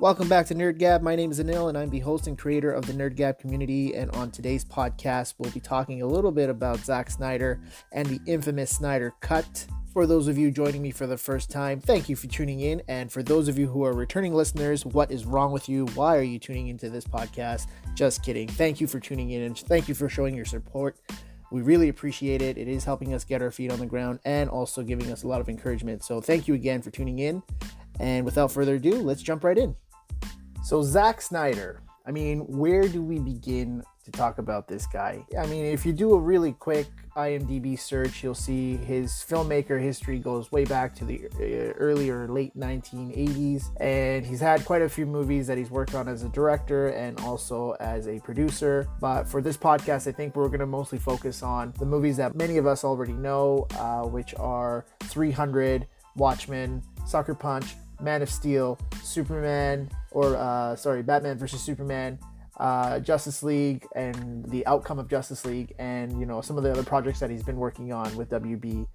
Welcome back to Nerd Gab. My name is Anil, and I'm the host and creator of the Nerd Gab community. And on today's podcast, we'll be talking a little bit about Zack Snyder and the infamous Snyder Cut. For those of you joining me for the first time, thank you for tuning in. And for those of you who are returning listeners, what is wrong with you? Why are you tuning into this podcast? Just kidding. Thank you for tuning in and thank you for showing your support. We really appreciate it. It is helping us get our feet on the ground and also giving us a lot of encouragement. So, thank you again for tuning in. And without further ado, let's jump right in. So, Zack Snyder, I mean, where do we begin to talk about this guy? I mean, if you do a really quick IMDb search, you'll see his filmmaker history goes way back to the uh, earlier late 1980s, and he's had quite a few movies that he's worked on as a director and also as a producer. But for this podcast, I think we're going to mostly focus on the movies that many of us already know, uh, which are 300, Watchmen, Sucker Punch, Man of Steel, Superman, or uh, sorry, Batman versus Superman, uh, Justice League, and the outcome of Justice League, and you know some of the other projects that he's been working on with WB.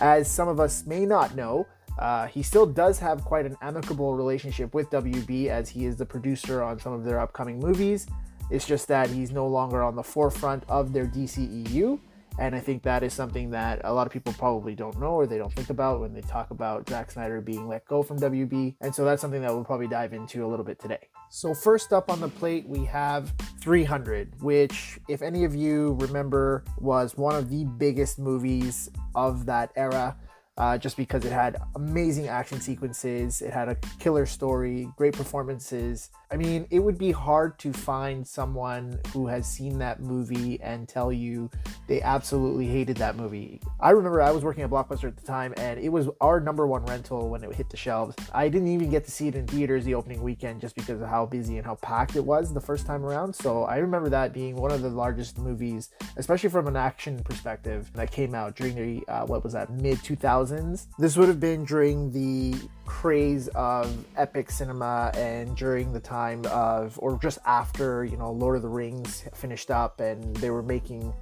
As some of us may not know, uh, he still does have quite an amicable relationship with WB, as he is the producer on some of their upcoming movies. It's just that he's no longer on the forefront of their DCEU. And I think that is something that a lot of people probably don't know or they don't think about when they talk about Zack Snyder being let go from WB. And so that's something that we'll probably dive into a little bit today. So, first up on the plate, we have 300, which, if any of you remember, was one of the biggest movies of that era uh, just because it had amazing action sequences, it had a killer story, great performances. I mean, it would be hard to find someone who has seen that movie and tell you they absolutely hated that movie. I remember I was working at Blockbuster at the time and it was our number one rental when it hit the shelves. I didn't even get to see it in theaters the opening weekend just because of how busy and how packed it was the first time around. So I remember that being one of the largest movies, especially from an action perspective, that came out during the, uh, what was that, mid 2000s 2000s. This would have been during the craze of epic cinema and during the time of, or just after, you know, Lord of the Rings finished up and they were making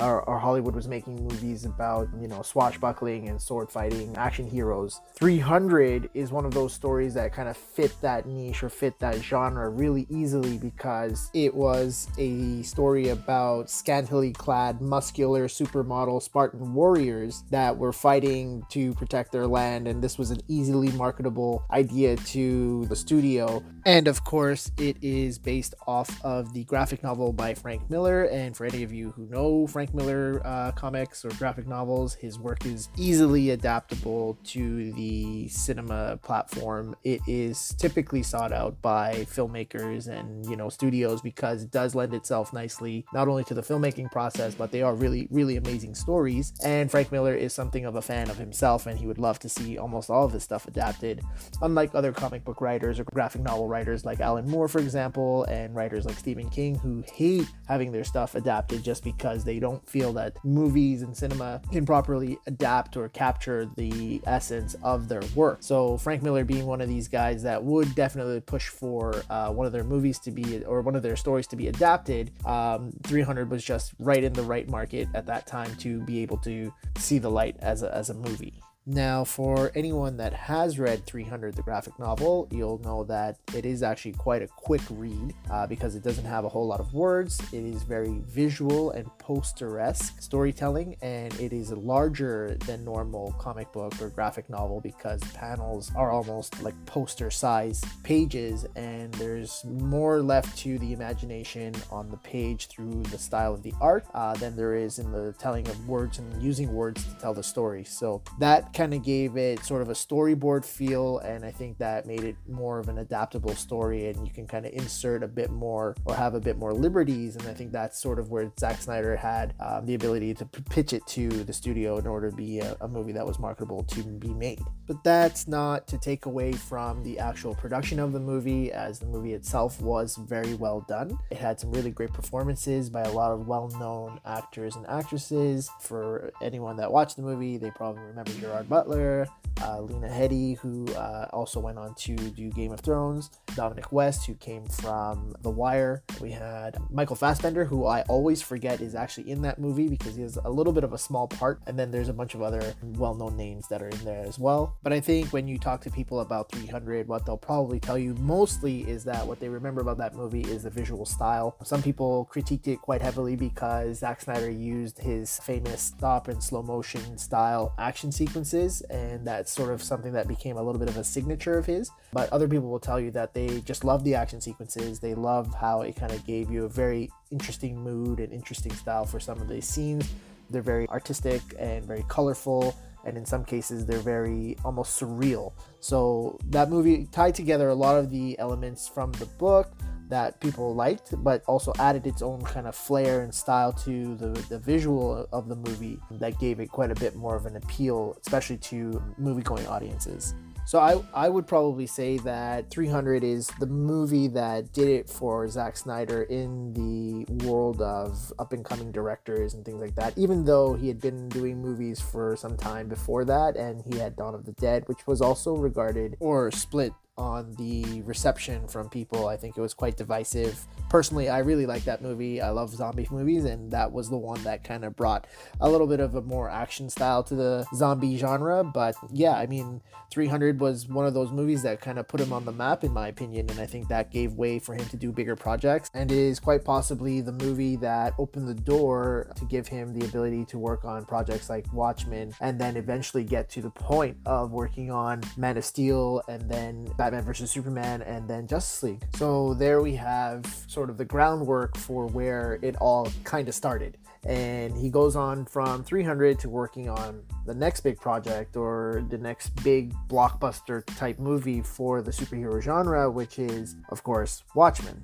or, or, Hollywood was making movies about, you know, swashbuckling and sword fighting action heroes. 300 is one of those stories that kind of fit that niche or fit that genre really easily because it was a story about scantily clad, muscular supermodel Spartan warriors that were fighting to protect their land. And this was an easily marketable idea to the studio. And of course, it is based off of the graphic novel by Frank Miller. And for any of you who know Frank Frank Miller uh, comics or graphic novels. His work is easily adaptable to the cinema platform. It is typically sought out by filmmakers and you know studios because it does lend itself nicely not only to the filmmaking process, but they are really really amazing stories. And Frank Miller is something of a fan of himself, and he would love to see almost all of his stuff adapted. Unlike other comic book writers or graphic novel writers like Alan Moore, for example, and writers like Stephen King who hate having their stuff adapted just because they don't don't feel that movies and cinema can properly adapt or capture the essence of their work. So Frank Miller being one of these guys that would definitely push for uh, one of their movies to be or one of their stories to be adapted. Um, 300 was just right in the right market at that time to be able to see the light as a, as a movie. Now, for anyone that has read 300, the graphic novel, you'll know that it is actually quite a quick read uh, because it doesn't have a whole lot of words. It is very visual and poster esque storytelling, and it is larger than normal comic book or graphic novel because panels are almost like poster size pages, and there's more left to the imagination on the page through the style of the art uh, than there is in the telling of words and using words to tell the story. So, that kind of gave it sort of a storyboard feel, and I think that made it more of an adaptable story, and you can kind of insert a bit more or have a bit more liberties. And I think that's sort of where Zack Snyder had um, the ability to p- pitch it to the studio in order to be a, a movie that was marketable to be made. But that's not to take away from the actual production of the movie, as the movie itself was very well done. It had some really great performances by a lot of well known actors and actresses. For anyone that watched the movie, they probably remember Gerard Gerard Butler, uh, Lena Headey, who uh, also went on to do Game of Thrones, Dominic West, who came from The Wire. We had Michael Fassbender, who I always forget is actually in that movie because he has a little bit of a small part. And then there's a bunch of other well known names that are in there as well. But I think when you talk to people about 300, what they'll probably tell you mostly is that what they remember about that movie is the visual style. Some people critiqued it quite heavily because Zack Snyder used his famous stop and slow motion style action sequences, and that's sort of something that became a little bit of a signature of his. But other people will tell you that they just love the action sequences. They love how it kind of gave you a very interesting mood and interesting style for some of the scenes. They're very artistic and very colorful and in some cases they're very almost surreal. So that movie tied together a lot of the elements from the book that people liked, but also added its own kind of flair and style to the, the visual of the movie that gave it quite a bit more of an appeal, especially to movie going audiences. So I, I would probably say that 300 is the movie that did it for Zack Snyder in the world of up and coming directors and things like that. Even though he had been doing movies for some time before that, and he had Dawn of the Dead, which was also regarded or split on the reception from people. I think it was quite divisive. Personally, I really like that movie. I love zombie movies, and that was the one that kind of brought a little bit of a more action style to the zombie genre. But yeah, I mean, 300 was one of those movies that kind of put him on the map, in my opinion, and I think that gave way for him to do bigger projects and is quite possibly the movie that opened the door to give him the ability to work on projects like Watchmen and then eventually get to the point of working on Man of Steel and then Batman vs. Superman, and then Justice League. So there we have sort of the groundwork for where it all kind of started. And he goes on from 300 to working on the next big project or the next big blockbuster type movie for the superhero genre, which is, of course, Watchmen.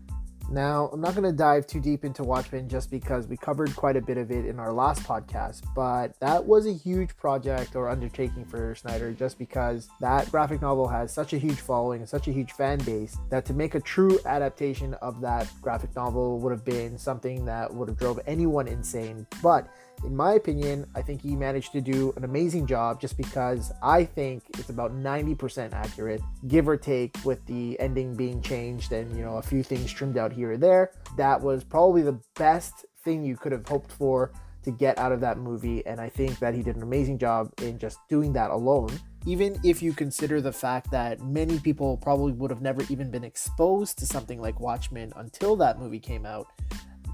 Now, I'm not going to dive too deep into Watchmen just because we covered quite a bit of it in our last podcast, but that was a huge project or undertaking for Snyder just because that graphic novel has such a huge following and such a huge fan base that to make a true adaptation of that graphic novel would have been something that would have drove anyone insane. But in my opinion, I think he managed to do an amazing job just because I think it's about 90% accurate, give or take, with the ending being changed and, you know, a few things trimmed out here or there. That was probably the best thing you could have hoped for to get out of that movie. And I think that he did an amazing job in just doing that alone. Even if you consider the fact that many people probably would have never even been exposed to something like Watchmen until that movie came out,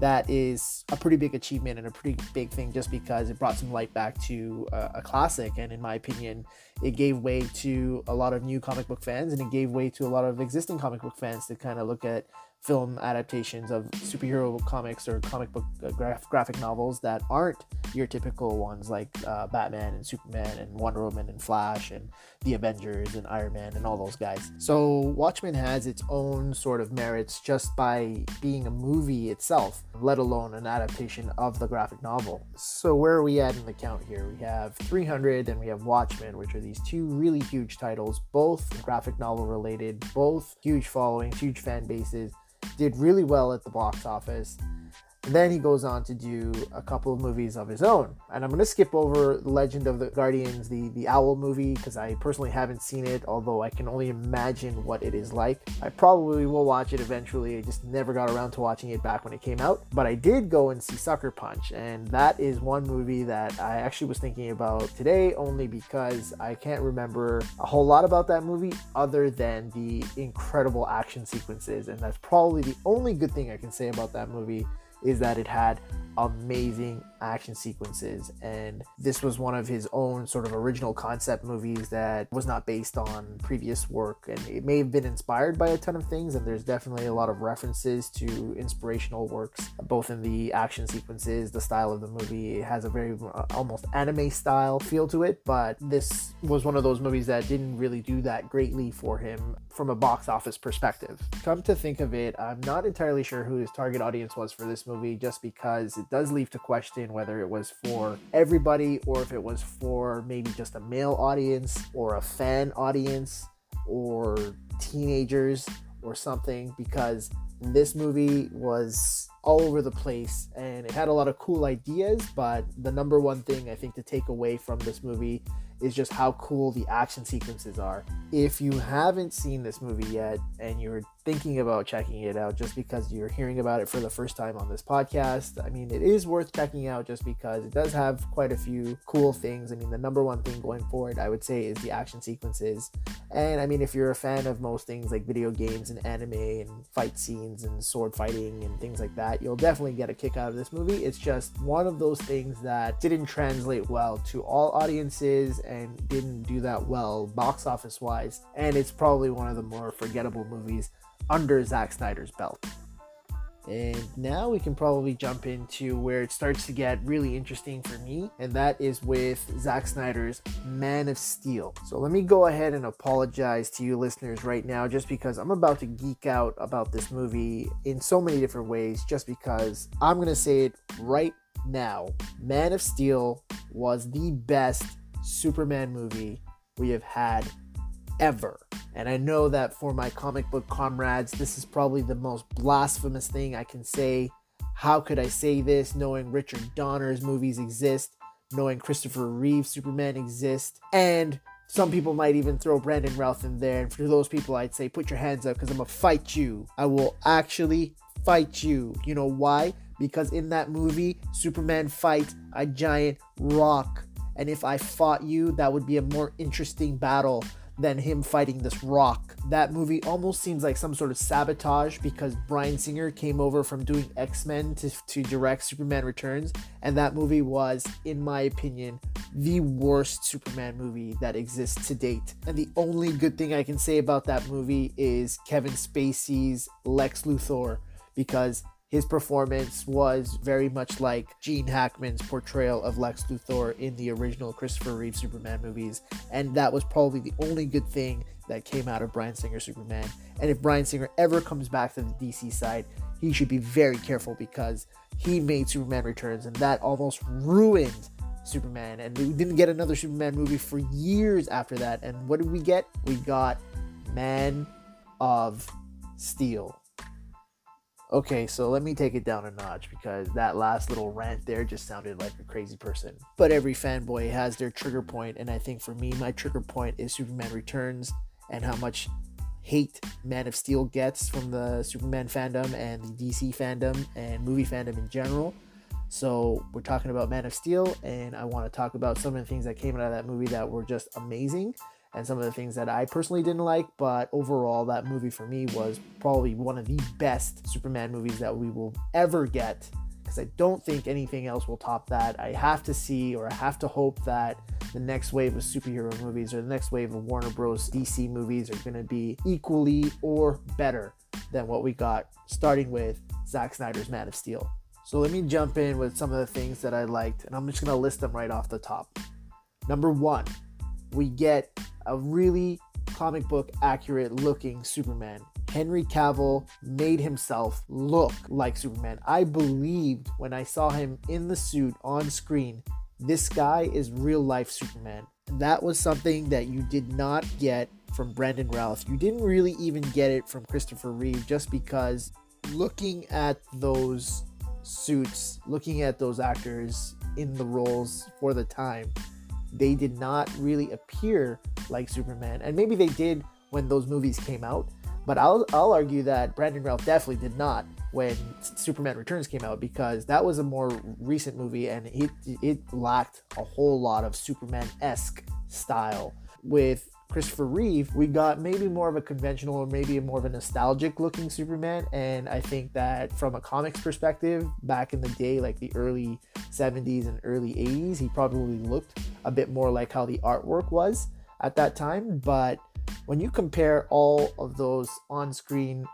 that is a pretty big achievement and a pretty big thing just because it brought some light back to a, a, classic. And in my opinion it gave way to a lot of new comic book fans and it gave way to a lot of existing comic book fans to kind of look at film adaptations of superhero comics or comic book uh, graph- graphic novels that aren't your typical ones like uh, Batman and Superman and Wonder Woman and Flash and the Avengers and Iron Man and all those guys. So Watchmen has its own sort of merits just by being a movie itself, let alone an adaptation of the graphic novel. So where are we at in the count here? We have 300 and we have Watchmen, which are these two really huge titles, both graphic novel related, both huge followings, huge fan bases did really well at the box office. Then he goes on to do a couple of movies of his own. And I'm going to skip over Legend of the Guardians, the, the Owl movie, because I personally haven't seen it, although I can only imagine what it is like. I probably will watch it eventually. I just never got around to watching it back when it came out. But I did go and see Sucker Punch, and that is one movie that I actually was thinking about today only because I can't remember a whole lot about that movie other than the incredible action sequences. And that's probably the only good thing I can say about that movie is that it had amazing action sequences and this was one of his own sort of original concept movies that was not based on previous work and it may have been inspired by a ton of things and there's definitely a lot of references to inspirational works both in the action sequences the style of the movie. It has a very uh, almost anime style feel to it but this was one of those movies that didn't really do that greatly for him from a box office perspective. Come to think of it i'm not entirely sure who his target audience was for this movie just because it does leave to question whether it was for everybody or if it was for maybe just a male audience or a fan audience or teenagers or something because this movie was all over the place and it had a lot of cool ideas but the number one thing i think to take away from this movie is just how cool the action sequences are. If you haven't seen this movie yet and you're thinking about checking it out just because you're hearing about it for the first time on this podcast, I mean, it is worth checking out just because it does have quite a few cool things. I mean, the number one thing going forward, I would say, is the action sequences. And I mean, if you're a fan of most things like video games and anime and fight scenes and sword fighting and things like that, you'll definitely get a kick out of this movie. It's just one of those things that didn't translate well to all audiences and didn't do that well box office wise. And it's probably one of the more forgettable movies under Zack Snyder's belt. And now we can probably jump into where it starts to get really interesting for me, and that is with Zack Snyder's Man of Steel. So let me go ahead and apologize to you listeners right now, just because I'm about to geek out about this movie in so many different ways, just because I'm gonna say it right now. Man of Steel was the best Superman movie we have had ever. And I know that for my comic book comrades, this is probably the most blasphemous thing I can say. How could I say this knowing Richard Donner's movies exist, knowing Christopher Reeve Superman exists, and some people might even throw Brandon Routh in there. And for those people, I'd say put your hands up because I'm gonna fight you. I will actually fight you. You know why? Because in that movie, Superman fights a giant rock. And if I fought you, that would be a more interesting battle than him fighting this rock. That movie almost seems like some sort of sabotage because Bryan Singer came over from doing X Men to, to direct Superman Returns, and that movie was, in my opinion, the worst Superman movie that exists to date. And the only good thing I can say about that movie is Kevin Spacey's Lex Luthor because his performance was very much like Gene Hackman's portrayal of Lex Luthor in the original Christopher Reeve Superman movies, and that was probably the only good thing that came out of Bryan Singer Superman. And if Bryan Singer ever comes back to the DC side, he should be very careful because he made Superman Returns, and that almost ruined Superman. And we didn't get another Superman movie for years after that. And what did we get? We got Man of Steel. Okay, so let me take it down a notch because that last little rant there just sounded like a crazy person. But every fanboy has their trigger point, and I think for me, my trigger point is Superman Returns and how much hate Man of Steel gets from the Superman fandom and the DC fandom and movie fandom in general. So we're talking about Man of Steel, and I want to talk about some of the things that came out of that movie that were just amazing and some of the things that I personally didn't like, but overall, that movie for me was probably one of the best Superman movies that we will ever get because I don't think anything else will top that. I have to see or I have to hope that the next wave of superhero movies or the next wave of Warner Bros. DC movies are going to be equally or better than what we got, starting with Zack Snyder's Man of Steel. So let me jump in with some of the things that I liked, and I'm just going to list them right off the top. Number one, we get a really comic book accurate looking Superman. Henry Cavill made himself look like Superman. I believed when I saw him in the suit on screen, this guy is real life Superman. That was something that you did not get from Brandon Routh. You didn't really even get it from Christopher Reeve just because looking at those suits, looking at those actors in the roles for the time, they did not really appear like Superman. And maybe they did when those movies came out, but I'll, I'll argue that Brandon Routh definitely did not when Superman Returns came out because that was a more recent movie and it, it lacked a whole lot of Superman esque style. With Christopher Reeve, we got maybe more of a conventional or maybe more of a nostalgic looking Superman. And I think that from a comics perspective, back in the day, like the early 70s and early 80s, he probably looked a bit more like how the artwork was at that time. But when you compare all of those on screen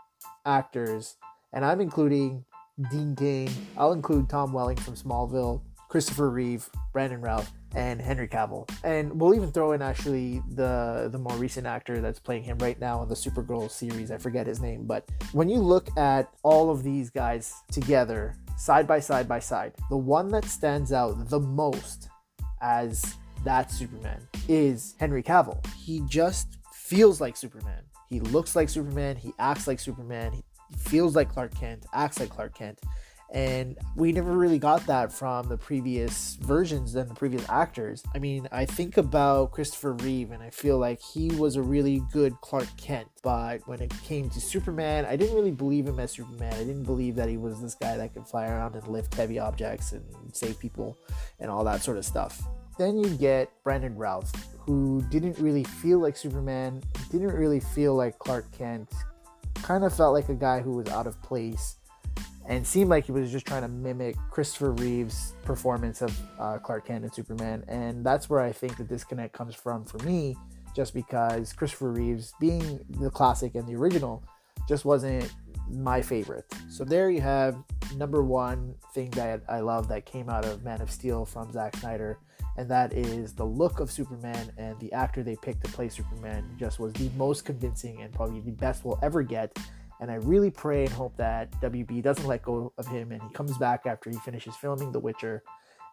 actors, and I'm including Dean Cain, I'll include Tom Welling from Smallville, Christopher Reeve, Brandon Routh, and Henry Cavill. And we'll even throw in actually the the more recent actor that's playing him right now in the Supergirl series. I forget his name, but when you look at all of these guys together, side by side by side, the one that stands out the most as that Superman is Henry Cavill. He just feels like Superman. He looks like Superman, he acts like Superman, he feels like Clark Kent, acts like Clark Kent. And we never really got that from the previous versions and the previous actors. I mean, I think about Christopher Reeve and I feel like he was a really good Clark Kent. But when it came to Superman, I didn't really believe him as Superman. I didn't believe that he was this guy that could fly around and lift heavy objects and save people and all that sort of stuff. Then you get Brandon Routh, who didn't really feel like Superman, didn't really feel like Clark Kent, kind of felt like a guy who was out of place and seemed like he was just trying to mimic Christopher Reeve's performance of uh, Clark Kent and Superman. And that's where I think the disconnect comes from for me, just because Christopher Reeves, being the classic and the original, just wasn't my favorite. So there you have number one thing that I love that came out of Man of Steel from Zack Snyder and that is the look of Superman and the actor they picked to play Superman just was the most convincing and probably the best we'll ever get. And I really pray and hope that WB doesn't let go of him and he comes back after he finishes filming The Witcher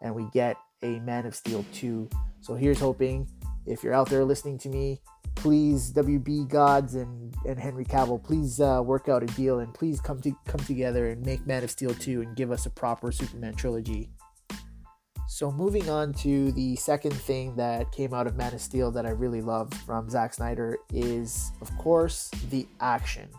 and we get a Man of Steel 2. So here's hoping. If you're out there listening to me, please WB gods and, and Henry Cavill, please uh, work out a deal and please come to come together and make Man of Steel 2 and give us a proper Superman trilogy. So, moving on to the second thing that came out of Man of Steel that I really loved from Zack Snyder is, of course, the action.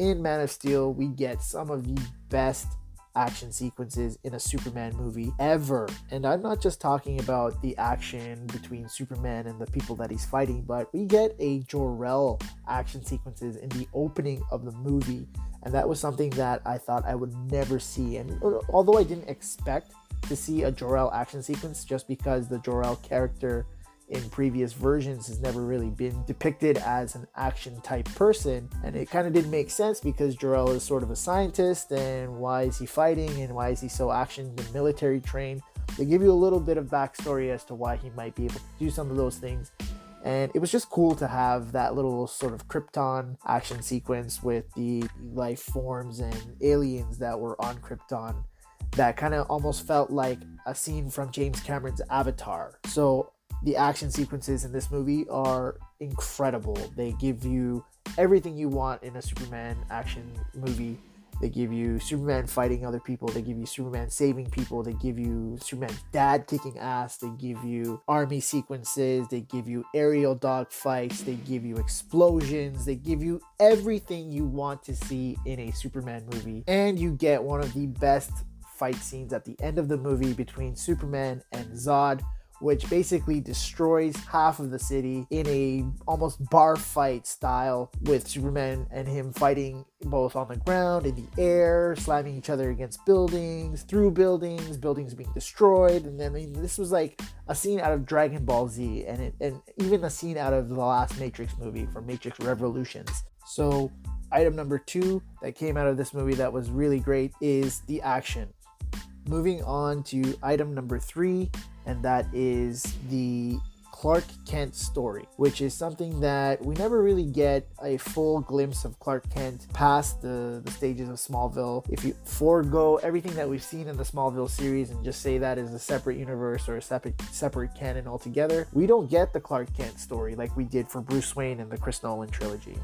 In Man of Steel, we get some of the best action sequences in a Superman movie ever. And I'm not just talking about the action between Superman and the people that he's fighting, but we get a Jor-El action sequences in the opening of the movie. And that was something that I thought I would never see. And although I didn't expect to see a Jor-El action sequence just because the Jor-El character in previous versions has never really been depicted as an action type person. And it kind of didn't make sense because Jor-El is sort of a scientist and why is he fighting and why is he so action and military trained? They give you a little bit of backstory as to why he might be able to do some of those things. And it was just cool to have that little sort of Krypton action sequence with the life forms and aliens that were on Krypton that kind of almost felt like a scene from James Cameron's Avatar. So the action sequences in this movie are incredible. They give you everything you want in a Superman action movie. They give you Superman fighting other people. They give you Superman saving people. They give you Superman's dad kicking ass. They give you army sequences. They give you aerial dog fights. They give you explosions. They give you everything you want to see in a Superman movie. And you get one of the best fight scenes at the end of the movie between Superman and Zod which basically destroys half of the city in a almost bar fight style with Superman and him fighting both on the ground, in the air, slamming each other against buildings, through buildings, buildings being destroyed, and then I mean, this was like a scene out of Dragon Ball Z, and it, and even a scene out of the last Matrix movie from Matrix Revolutions. So item number two that came out of this movie that was really great is the action moving on to item number three, and that is the Clark Kent story, which is something that we never really get a full glimpse of Clark Kent past the, the stages of Smallville. If you forego everything that we've seen in the Smallville series and just say that is a separate universe or a separate separate canon altogether, we don't get the Clark Kent story like we did for Bruce Wayne in the Chris Nolan trilogy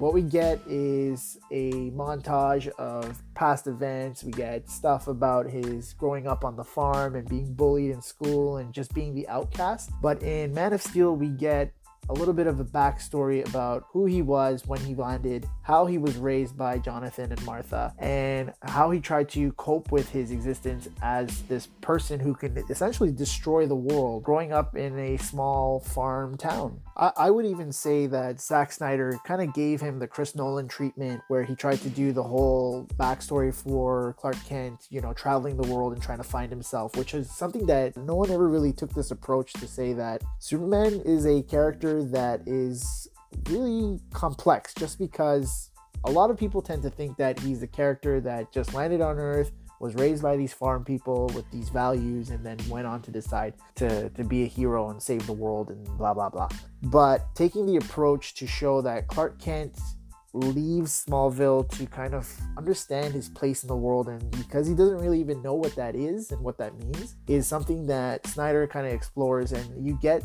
what we get is a montage of past events. We get stuff about his growing up on the farm and being bullied in school and just being the outcast. But in Man of Steel, we get a little bit of a backstory about who he was when he landed, how he was raised by Jonathan and Martha, and how he tried to cope with his existence as this person who can essentially destroy the world growing up in a small farm town. I, I would even say that Zack Snyder kind of gave him the Chris Nolan treatment where he tried to do the whole backstory for Clark Kent, you know, traveling the world and trying to find himself, which is something that no one ever really took this approach to say that Superman is a character that is really complex just because a lot of people tend to think that he's a character that just landed on Earth, was raised by these farm people with these values and then went on to decide to, to be a hero and save the world and blah blah blah. But taking the approach to show that Clark Kent leaves Smallville to kind of understand his place in the world and because he doesn't really even know what that is and what that means is something that Snyder kind of explores and you get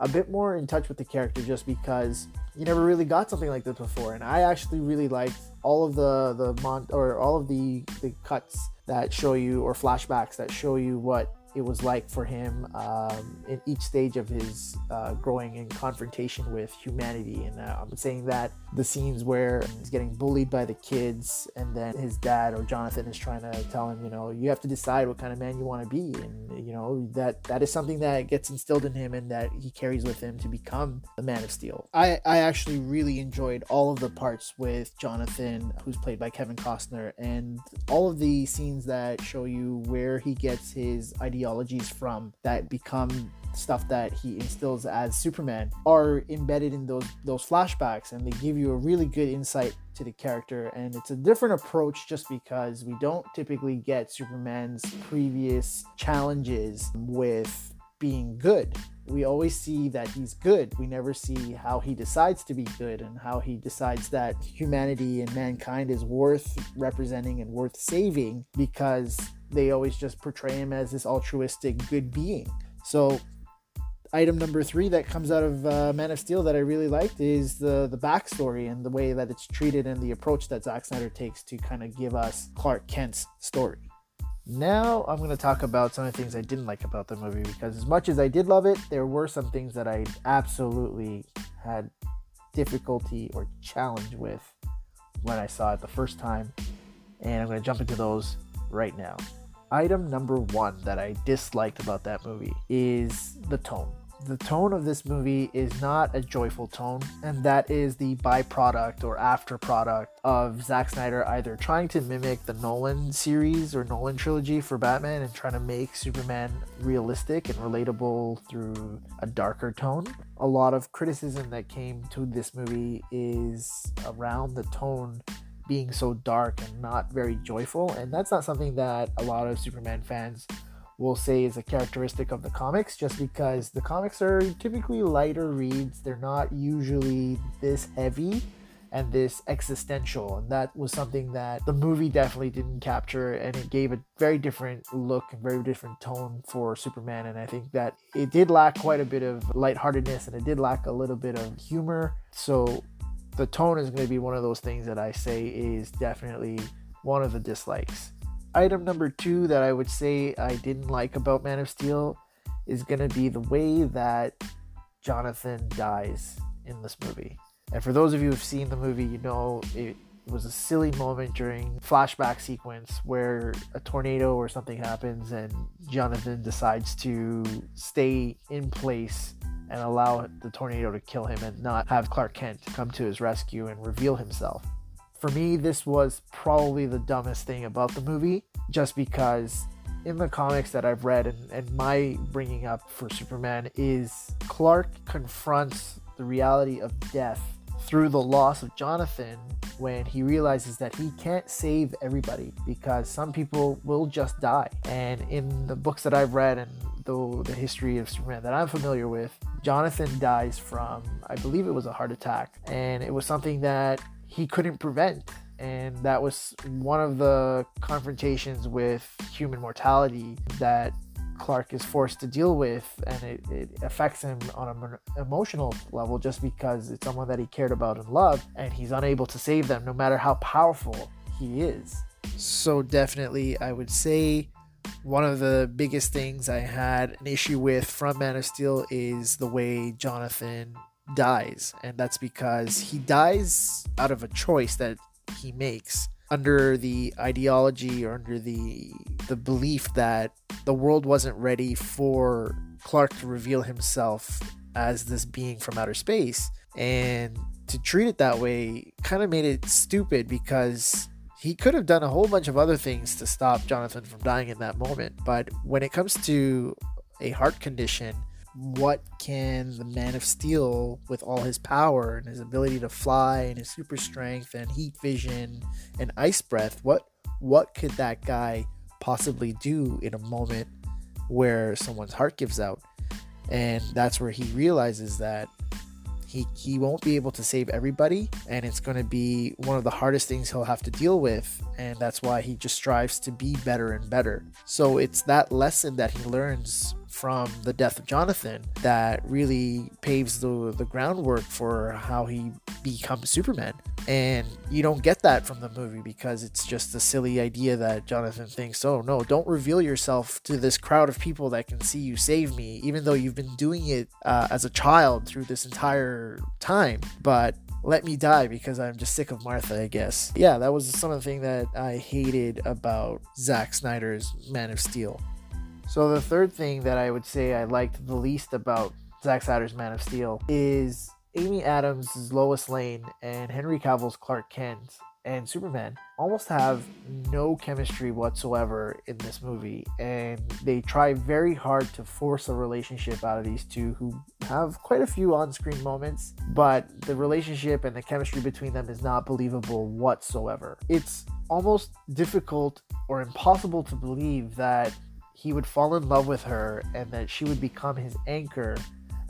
a bit more in touch with the character just because you never really got something like this before. And I actually really liked all of the the mon or all of the the cuts that show you or flashbacks that show you what it was like for him um, in each stage of his uh, growing in confrontation with humanity. And uh, I'm saying that the scenes where he's getting bullied by the kids, and then his dad or Jonathan is trying to tell him, you know, you have to decide what kind of man you want to be, and you know that that is something that gets instilled in him and that he carries with him to become the Man of Steel. I I actually really enjoyed all of the parts with Jonathan, who's played by Kevin Costner, and all of the scenes that show you where he gets his ideologies from that become stuff that he instills as Superman are embedded in those those flashbacks and they give you a really good insight to the character and it's a different approach just because we don't typically get Superman's previous challenges with being good. We always see that he's good. We never see how he decides to be good and how he decides that humanity and mankind is worth representing and worth saving because they always just portray him as this altruistic good being. So item number three that comes out of uh, Man of Steel that I really liked is the the backstory and the way that it's treated and the approach that Zack Snyder takes to kind of give us Clark Kent's story. Now I'm going to talk about some of the things I didn't like about the movie because as much as I did love it, there were some things that I absolutely had difficulty or challenge with when I saw it the first time, and I'm going to jump into those right now. Item number one that I disliked about that movie is the tone the tone of this movie is not a joyful tone, and that is the byproduct or after product of Zack Snyder either trying to mimic the Nolan series or Nolan trilogy for Batman and trying to make Superman realistic and relatable through a darker tone. A lot of criticism that came to this movie is around the tone being so dark and not very joyful, and that's not something that a lot of Superman fans will say is a characteristic of the comics just because the comics are typically lighter reads. They're not usually this heavy and this existential. And that was something that the movie definitely didn't capture. And it gave a very different look and very different tone for Superman. And I think that it did lack quite a bit of lightheartedness and it did lack a little bit of humor. So the tone is going to be one of those things that I say is definitely one of the dislikes item number two that I would say I didn't like about Man of Steel is going to be the way that Jonathan dies in this movie. And for those of you who've seen the movie, you know it was a silly moment during flashback sequence where a tornado or something happens and Jonathan decides to stay in place and allow the tornado to kill him and not have Clark Kent come to his rescue and reveal himself for me, this was probably the dumbest thing about the movie, just because in the comics that I've read and, and my bringing up for Superman is Clark confronts the reality of death through the loss of Jonathan when he realizes that he can't save everybody because some people will just die. And in the books that I've read and the, the history of Superman that I'm familiar with, Jonathan dies from, I believe it was a heart attack. And it was something that he couldn't prevent. And that was one of the confrontations with human mortality that Clark is forced to deal with, and it, it affects him on an emotional level just because it's someone that he cared about and loved, and he's unable to save them no matter how powerful he is. So, definitely, I would say one of the biggest things I had an issue with from Man of Steel is the way Jonathan dies, and that's because he dies out of a choice that he makes under the ideology or under the the belief that the world wasn't ready for Clark to reveal himself as this being from outer space. And to treat it that way kind of made it stupid because he could have done a whole bunch of other things to stop Jonathan from dying in that moment. But when it comes to a heart condition what can the Man of Steel, with all his power and his ability to fly and his super strength and heat vision and ice breath, what what could that guy possibly do in a moment where someone's heart gives out? And that's where he realizes that he he won't be able to save everybody and it's going to be one of the hardest things he'll have to deal with and that's why he just strives to be better and better so it's that lesson that he learns from the death of Jonathan that really paves the, the groundwork for how he becomes Superman. And you don't get that from the movie because it's just a silly idea that Jonathan thinks, oh no, don't reveal yourself to this crowd of people that can see you save me, even though you've been doing it uh, as a child through this entire time. But let me die because I'm just sick of Martha, I guess. Yeah, that was some of the thing that I hated about Zack Snyder's Man of Steel. So the third thing that I would say I liked the least about Zack Snyder's Man of Steel is Amy Adams' Lois Lane and Henry Cavill's Clark Kent and Superman almost have no chemistry whatsoever in this movie, and they try very hard to force a relationship out of these two who have quite a few on screen moments, but the relationship and the chemistry between them is not believable whatsoever. It's almost difficult or impossible to believe that he would fall in love with her and that she would become his anchor.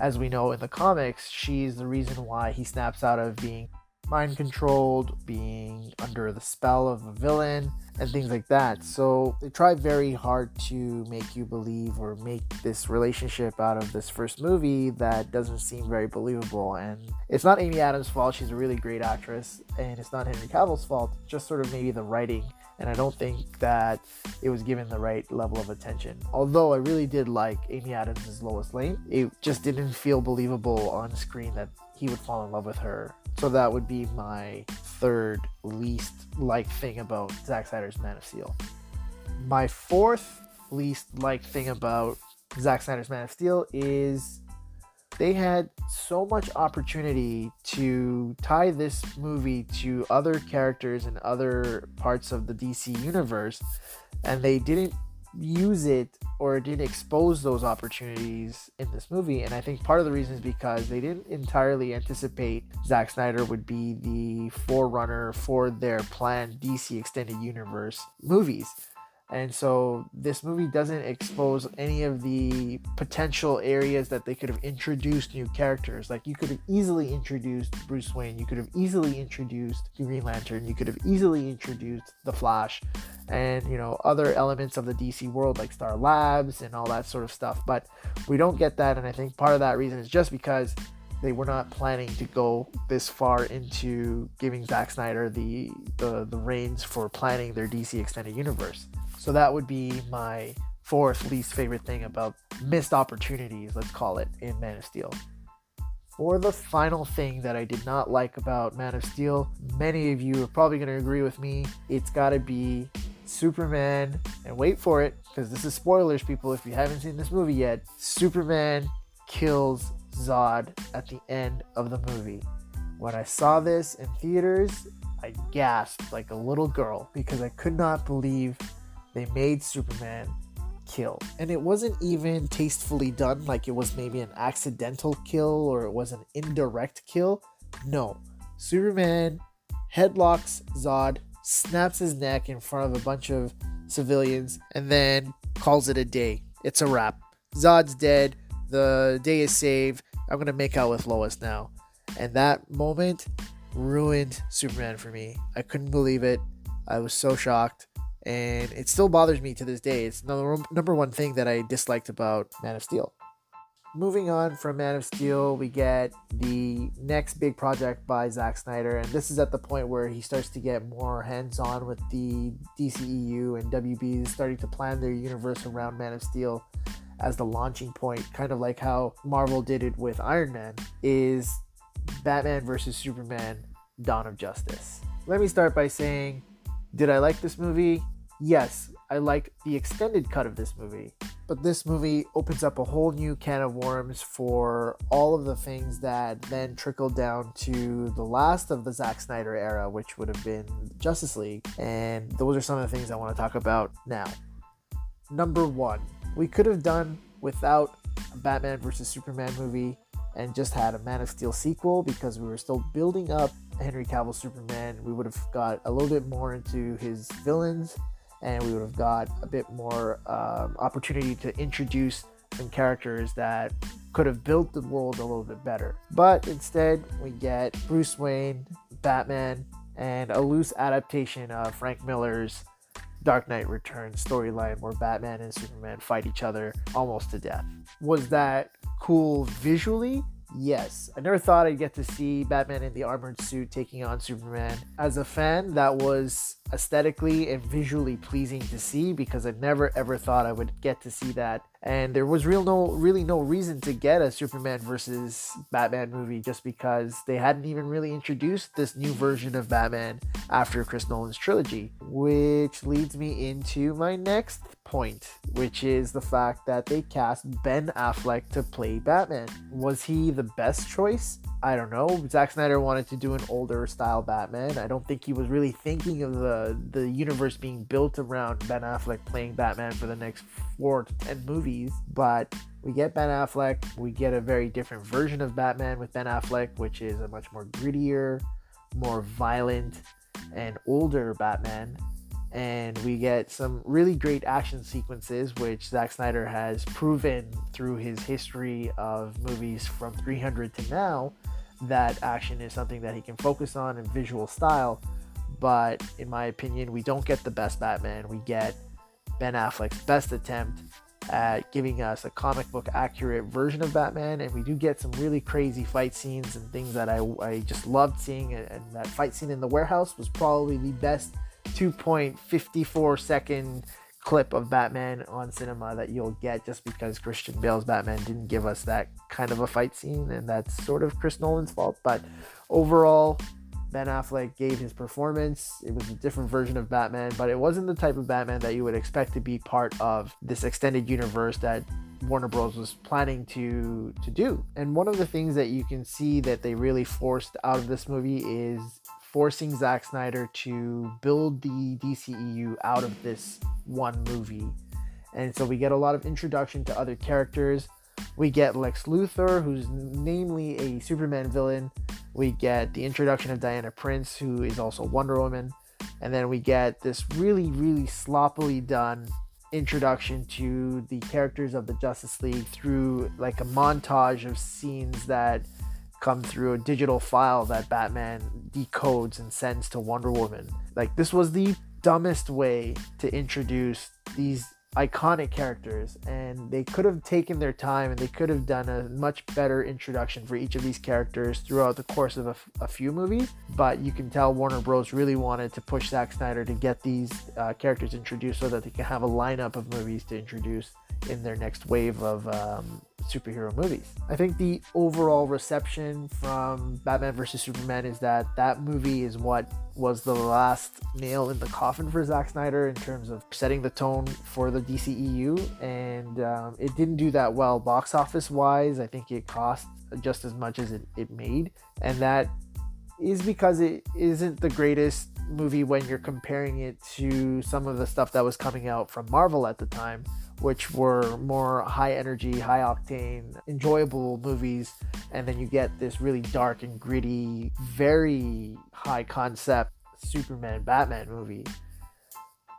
As we know in the comics, she's the reason why he snaps out of being mind controlled, being under the spell of a villain, and things like that. So they try very hard to make you believe or make this relationship out of this first movie that doesn't seem very believable. And it's not Amy Adams' fault, she's a really great actress, and it's not Henry Cavill's fault, just sort of maybe the writing. And I don't think that it was given the right level of attention. Although I really did like Amy Adams' as Lois Lane, it just didn't feel believable on screen that he would fall in love with her so that would be my third least like thing about Zack Snyder's Man of Steel. My fourth least like thing about Zack Snyder's Man of Steel is they had so much opportunity to tie this movie to other characters and other parts of the DC universe, and they didn't use it or didn't expose those opportunities in this movie. And I think part of the reason is because they didn't entirely anticipate Zack Snyder would be the forerunner for their planned DC Extended Universe movies. And so this movie doesn't expose any of the potential areas that they could have introduced new characters. Like you could have easily introduced Bruce Wayne, you could have easily introduced Green Lantern, you could have easily introduced the Flash and you know other elements of the DC world like Star Labs and all that sort of stuff. But we don't get that and I think part of that reason is just because they were not planning to go this far into giving Zack Snyder the the, the reins for planning their DC extended universe. So that would be my fourth least favorite thing about missed opportunities, let's call it, in Man of Steel. For the final thing that I did not like about Man of Steel, many of you are probably going to agree with me. It's got to be Superman, and wait for it, because this is spoilers, people, if you haven't seen this movie yet. Superman kills Zod at the end of the movie. When I saw this in theaters, I gasped like a little girl because I could not believe they made Superman kill. And it wasn't even tastefully done, like it was maybe an accidental kill or it was an indirect kill. No. Superman headlocks Zod, snaps his neck in front of a bunch of civilians, and then calls it a day. It's a wrap. Zod's dead. The day is saved. I'm going to make out with Lois now. And that moment ruined Superman for me. I couldn't believe it. I was so shocked and it still bothers me to this day. It's the number one thing that I disliked about Man of Steel. Moving on from Man of Steel, we get the next big project by Zack Snyder, and this is at the point where he starts to get more hands on with the DCEU and WB starting to plan their universe around Man of Steel as the launching point, kind of like how Marvel did it with Iron Man, is Batman versus Superman Dawn of Justice. Let me start by saying did I like this movie? Yes, I like the extended cut of this movie. But this movie opens up a whole new can of worms for all of the things that then trickled down to the last of the Zack Snyder era, which would have been Justice League. And those are some of the things I want to talk about now. Number one, we could have done without a Batman versus Superman movie and just had a Man of Steel sequel because we were still building up Henry Cavill Superman. We would have got a little bit more into his villains and we would have got a bit more um, opportunity to introduce some characters that could have built the world a little bit better. But instead, we get Bruce Wayne, Batman, and a loose adaptation of Frank Miller's Dark Knight Returns storyline where Batman and Superman fight each other almost to death. Was that cool visually? Yes. I never thought I'd get to see Batman in the armored suit taking on Superman. As a fan, that was aesthetically and visually pleasing to see because I never ever thought I would get to see that. And there was real no really no reason to get a Superman versus Batman movie just because they hadn't even really introduced this new version of Batman after Chris Nolan's trilogy. Which leads me into my next point, which is the fact that they cast Ben Affleck to play Batman. Was he the best choice? I don't know. Zack Snyder wanted to do an older style Batman. I don't think he was really thinking of the the universe being built around Ben Affleck playing Batman for the next four to ten movies. But we get Ben Affleck. We get a very different version of Batman with Ben Affleck, which is a much more grittier, more violent, and older Batman. And we get some really great action sequences, which Zack Snyder has proven through his history of movies from 300 to now that action is something that he can focus on in visual style. But in my opinion, we don't get the best Batman. We get Ben Affleck's best attempt at giving us a comic book accurate version of Batman, and we do get some really crazy fight scenes and things that I, I just loved seeing. And that fight scene in the warehouse was probably the best 2.54 second clip of Batman on cinema that you'll get just because Christian Bale's Batman didn't give us that kind of a fight scene, and that's sort of Chris Nolan's fault. But overall, Ben Affleck gave his performance. It was a different version of Batman, but it wasn't the type of Batman that you would expect to be part of this extended universe that Warner Bros was planning to to do. And one of the things that you can see that they really forced out of this movie is forcing Zack Snyder to build the DCEU out of this one movie. And so we get a lot of introduction to other characters. We get Lex Luthor, who's namely a Superman villain. We get the introduction of Diana Prince, who is also Wonder Woman. And then we get this really, really sloppily done introduction to the characters of the Justice League through like a montage of scenes that come through a digital file that Batman decodes and sends to Wonder Woman. Like, this was the dumbest way to introduce these iconic characters, and they could have taken their time and they could have done a much better introduction for each of these characters throughout the course of a, few movies. But you can tell Warner Bros. really wanted to push Zack Snyder to get these uh, characters introduced so that they can have a lineup of movies to introduce in their next wave of um, superhero movies. I think the overall reception from Batman vs. Superman is that that movie is what was the last nail in the coffin for Zack Snyder in terms of setting the tone for the DCEU, and um, it didn't do that well box office wise. I think it cost just as much as it, it made, and that is because it isn't the greatest movie when you're comparing it to some of the stuff that was coming out from Marvel at the time which were more high energy, high octane, enjoyable movies. And then you get this really dark and gritty, very high concept Superman Batman movie.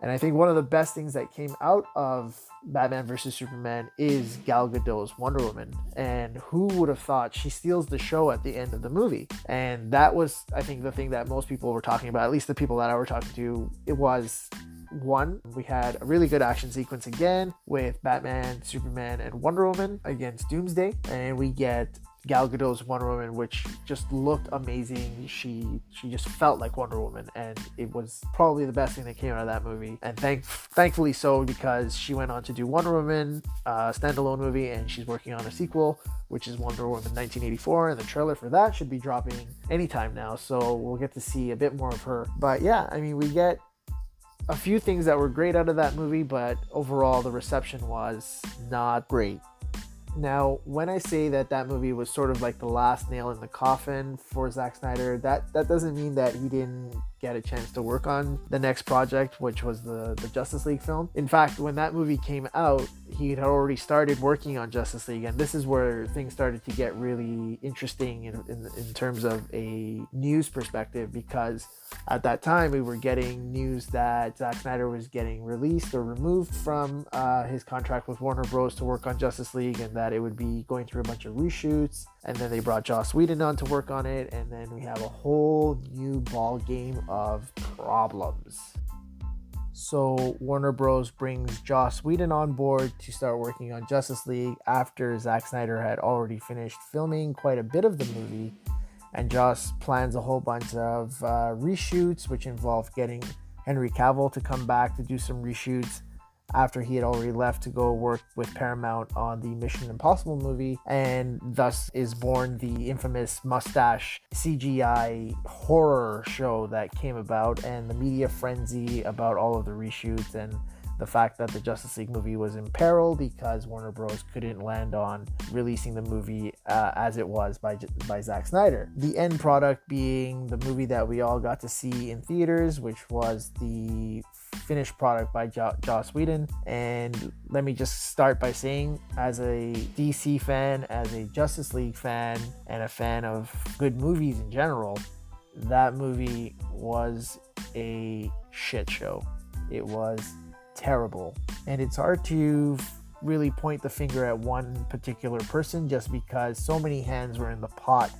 And I think one of the best things that came out of Batman vs. Superman is Gal Gadot's Wonder Woman. And who would have thought she steals the show at the end of the movie? And that was, I think, the thing that most people were talking about, at least the people that I were talking to. It was one, we had a really good action sequence again with Batman, Superman, and Wonder Woman against Doomsday, and we get Gal Gadot's Wonder Woman, which just looked amazing. She she just felt like Wonder Woman, and it was probably the best thing that came out of that movie. And thank thankfully so because she went on to do Wonder Woman, uh, standalone movie, and she's working on a sequel, which is Wonder Woman 1984, and the trailer for that should be dropping anytime now. So we'll get to see a bit more of her. But yeah, I mean, we get a few things that were great out of that movie, but overall the reception was not great. Now, when I say that that movie was sort of like the last nail in the coffin for Zack Snyder, that that doesn't mean that he didn't get a chance to work on the next project, which was the the Justice League film. In fact, when that movie came out, he had already started working on Justice League, and this is where things started to get really interesting in, in, in terms of a news perspective because at that time we were getting news that Zack Snyder was getting released or removed from uh, his contract with Warner Bros. to work on Justice League, and that it would be going through a bunch of reshoots. And then they brought Joss Whedon on to work on it, and then we have a whole new ball game of problems. So Warner Bros. brings Joss Whedon on board to start working on Justice League after Zack Snyder had already finished filming quite a bit of the movie. And Joss plans a whole bunch of uh, reshoots, which involve getting Henry Cavill to come back to do some reshoots after he had already left to go work with Paramount on the Mission Impossible movie, and thus is born the infamous mustache CGI horror show that came about, and the media frenzy about all of the reshoots and the fact that the Justice League movie was in peril because Warner Bros. couldn't land on releasing the movie uh, as it was by by Zack Snyder. The end product being the movie that we all got to see in theaters, which was the finished product by jo- Joss Whedon. And let me just start by saying, as a DC fan, as a Justice League fan, and a fan of good movies in general, that movie was a shit show. It was terrible. And it's hard to really point the finger at one particular person just because so many hands were in the pot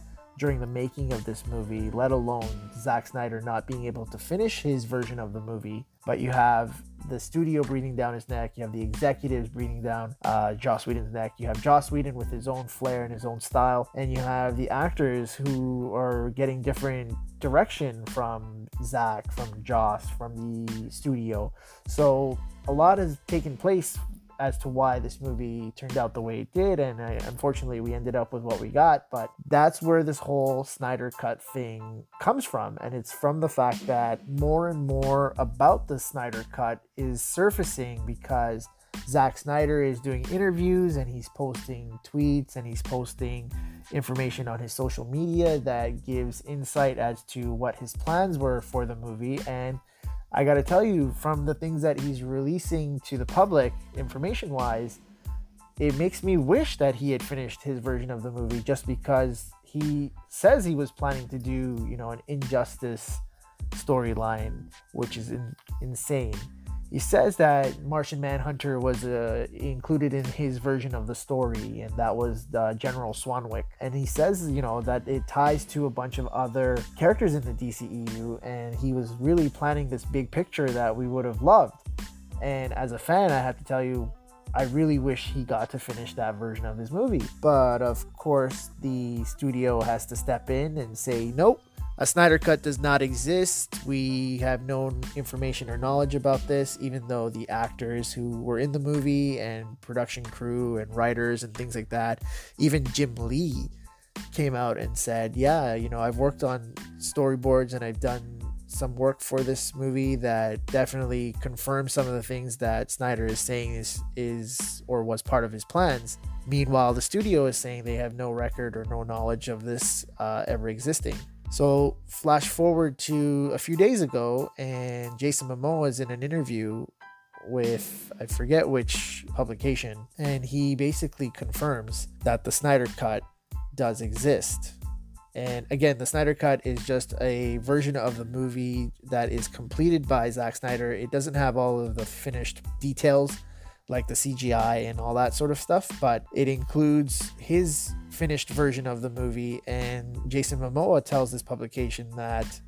during the making of this movie, let alone Zack Snyder not being able to finish his version of the movie. But you have the studio breathing down his neck, you have the executives breathing down uh, Joss Whedon's neck, you have Joss Whedon with his own flair and his own style, and you have the actors who are getting different direction from Zack, from Joss, from the studio. So a lot has taken place as to why this movie turned out the way it did, and I, unfortunately, we ended up with what we got. But that's where this whole Snyder Cut thing comes from, and it's from the fact that more and more about the Snyder Cut is surfacing because Zack Snyder is doing interviews and he's posting tweets and he's posting information on his social media that gives insight as to what his plans were for the movie and I got to tell you, from the things that he's releasing to the public, information wise, it makes me wish that he had finished his version of the movie just because he says he was planning to do, you know, an injustice storyline, which is in, insane he says that Martian Manhunter was uh, included in his version of the story, and that was uh, General Swanwick. And he says, you know, that it ties to a bunch of other characters in the DCEU, and he was really planning this big picture that we would have loved. And as a fan, I have to tell you, I really wish he got to finish that version of his movie. But of course, the studio has to step in and say, nope, a Snyder Cut does not exist. We have no information or knowledge about this, even though the actors who were in the movie and production crew and writers and things like that, even Jim Lee came out and said, Yeah, you know, I've worked on storyboards and I've done some work for this movie that definitely confirms some of the things that Snyder is saying is is or was part of his plans. Meanwhile, the studio is saying they have no record or no knowledge of this uh, ever existing. So, flash forward to a few days ago, and Jason Momoa is in an interview with I forget which publication, and he basically confirms that the Snyder Cut does exist. And again, the Snyder Cut is just a version of the movie that is completed by Zack Snyder. It doesn't have all of the finished details like the CGI and all that sort of stuff, but it includes his finished version of the movie. And Jason Momoa tells this publication that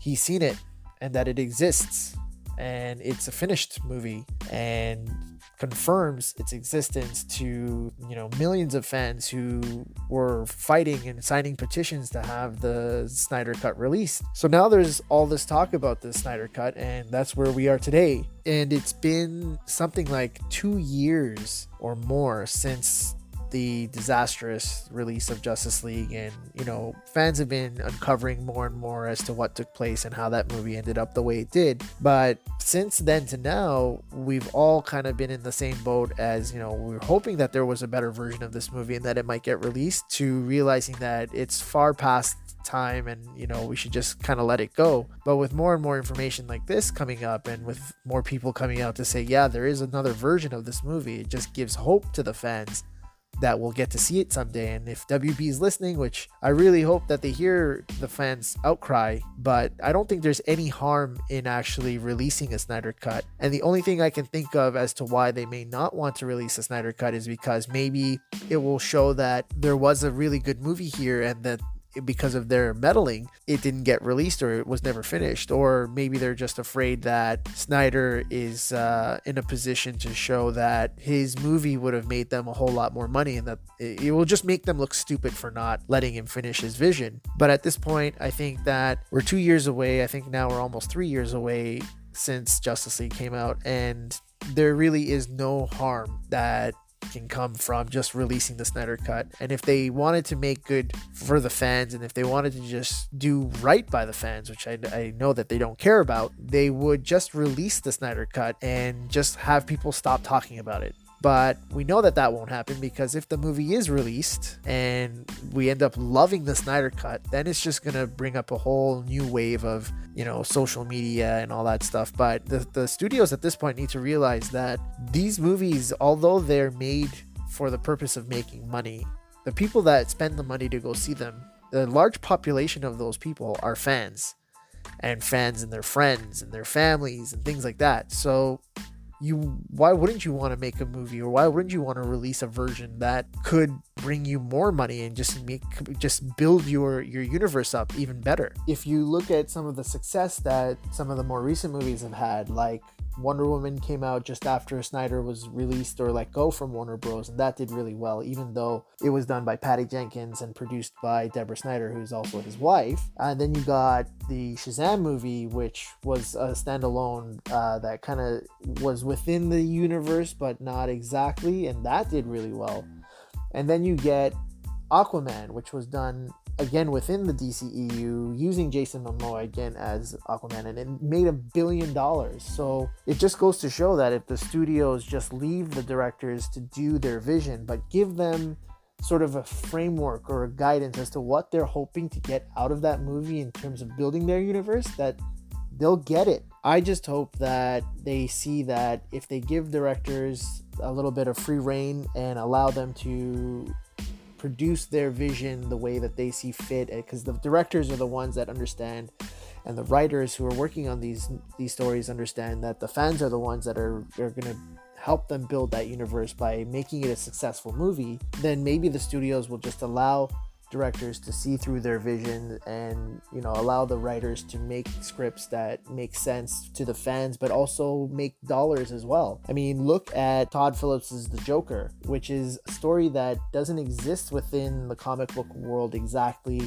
he's seen it and that it exists and it's a finished movie and confirms its existence to you know millions of fans who were fighting and signing petitions to have the Snyder cut released. So now there's all this talk about the Snyder cut and that's where we are today. And it's been something like 2 years or more since the disastrous release of Justice League, and you know, fans have been uncovering more and more as to what took place and how that movie ended up the way it did. But since then to now, we've all kind of been in the same boat as you know, we are hoping that there was a better version of this movie and that it might get released, to realizing that it's far past time and you know we should just kind of let it go but with more and more information like this coming up and with more people coming out to say yeah there is another version of this movie it just gives hope to the fans that we'll get to see it someday. And if WB is listening, which I really hope that they hear the fans' outcry, but I don't think there's any harm in actually releasing a Snyder Cut. And the only thing I can think of as to why they may not want to release a Snyder Cut is because maybe it will show that there was a really good movie here and that because of their meddling, it didn't get released or it was never finished. Or maybe they're just afraid that Snyder is uh, in a position to show that his movie would have made them a whole lot more money and that it will just make them look stupid for not letting him finish his vision. But at this point, I think that we're two years away. I think now we're almost three years away since Justice League came out, and there really is no harm that can come from just releasing the Snyder Cut. And if they wanted to make good for the fans and if they wanted to just do right by the fans, which I, I know that they don't care about, they would just release the Snyder Cut and just have people stop talking about it. But we know that that won't happen because if the movie is released and we end up loving the Snyder Cut, then it's just going to bring up a whole new wave of, you know, social media and all that stuff. But the, the studios at this point need to realize that these movies, although they're made for the purpose of making money, the people that spend the money to go see them, the large population of those people are fans and fans and their friends and their families and things like that. So you why wouldn't you want to make a movie or why wouldn't you want to release a version that could bring you more money and just make just build your your universe up even better? If you look at some of the success that some of the more recent movies have had like Wonder Woman came out just after Snyder was released or let go from Warner Bros. and that did really well, even though it was done by Patty Jenkins and produced by Deborah Snyder, who's also his wife. And then you got the Shazam movie, which was a standalone uh, that kind of was within the universe, but not exactly, and that did really well. And then you get Aquaman, which was done again within the DCEU using Jason Momoa again as Aquaman and it made a billion dollars. So it just goes to show that if the studios just leave the directors to do their vision but give them sort of a framework or a guidance as to what they're hoping to get out of that movie in terms of building their universe that they'll get it. I just hope that they see that if they give directors a little bit of free reign and allow them to produce their vision the way that they see fit eh, because the directors are the ones that understand and the writers who are working on these these stories understand that the fans are the ones that are are going to help them build that universe by making it a successful movie. Then maybe the studios will just allow directors to see through their vision and you know allow the writers to make scripts that make sense to the fans but also make dollars as well. I mean look at todd phillips's the joker which is a story that doesn't exist within the comic book world exactly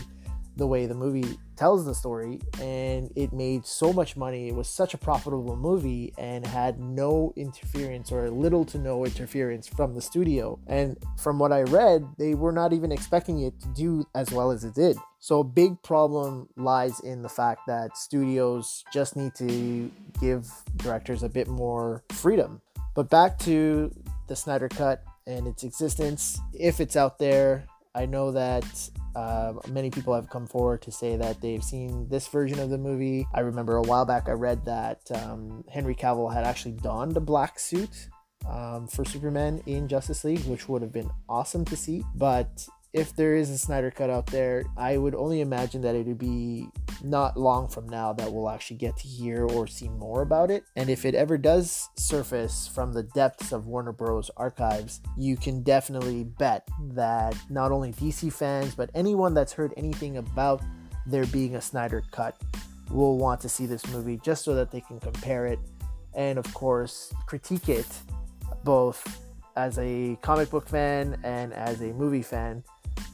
the way the movie tells the story and it made so much money. It was such a profitable movie and had no interference or little to no interference from the studio. And from what i read they were not even expecting it to do as well as it did. So a big problem lies in the fact that studios just need to give directors a bit more freedom. But back to the snyder cut and its existence. If it's out there I know that uh, many people have come forward to say that they've seen this version of the movie. I remember a while back I read that um, Henry Cavill had actually donned a black suit um, for Superman in Justice League, which would have been awesome to see. But if there is a Snyder cut out there, I would only imagine that it would be not long from now that we'll actually get to hear or see more about it. And if it ever does surface from the depths of Warner Bros. archives, you can definitely bet that not only DC fans, but anyone that's heard anything about there being a Snyder cut will want to see this movie just so that they can compare it and, of course, critique it both as a comic book fan and as a movie fan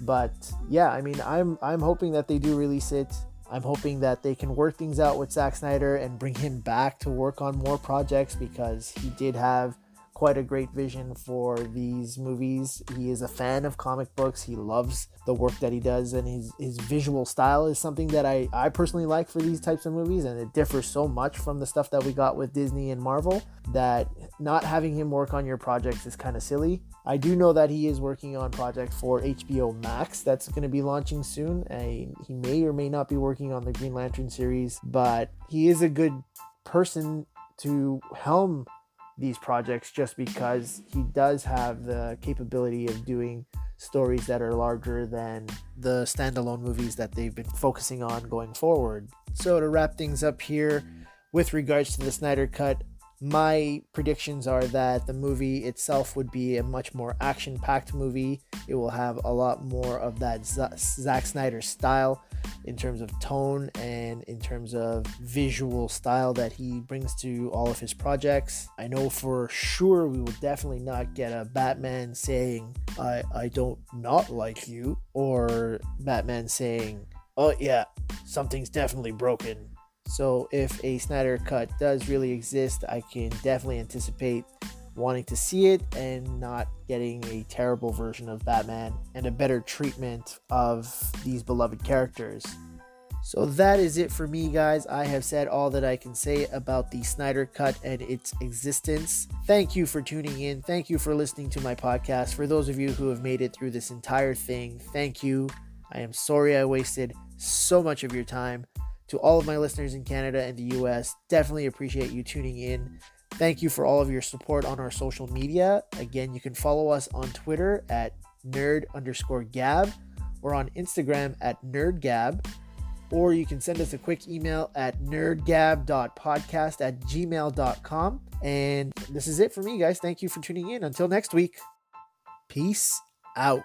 but yeah, I mean, I'm I'm hoping that they do release it. I'm hoping that they can work things out with Zack Snyder and bring him back to work on more projects because he did have quite a great vision for these movies. He is a fan of comic books. He loves the work that he does, and his, his visual style is something that I, I personally like for these types of movies. And it differs so much from the stuff that we got with Disney and Marvel that not having him work on your projects is kind of silly. I do know that he is working on project for HBO Max that's going to be launching soon. And he may or may not be working on the Green Lantern series, but he is a good person to helm these projects just because he does have the capability of doing stories that are larger than the standalone movies that they've been focusing on going forward. So, to wrap things up here, with regards to the Snyder Cut, My predictions are that the movie itself would be a much more action packed movie. It will have a lot more of that Zack Snyder style in terms of tone and in terms of visual style that he brings to all of his projects. I know for sure we will definitely not get a Batman saying, I, I don't not like you, or Batman saying, Oh, yeah, something's definitely broken. So, if a Snyder cut does really exist, I can definitely anticipate wanting to see it and not getting a terrible version of Batman and a better treatment of these beloved characters. So that is it for me, guys. I have said all that I can say about the Snyder Cut and its existence. Thank you for tuning in. Thank you for listening to my podcast. For those of you who have made it through this entire thing, thank you. I am sorry I wasted so much of your time. To all of my listeners in Canada and the US, definitely appreciate you tuning in. Thank you for all of your support on our social media. Again, you can follow us on Twitter at nerd underscore gab or on Instagram at nerdgab. Or you can send us a quick email at nerdgab.podcast at gmail.com. And this is it for me, guys. Thank you for tuning in. Until next week, peace out.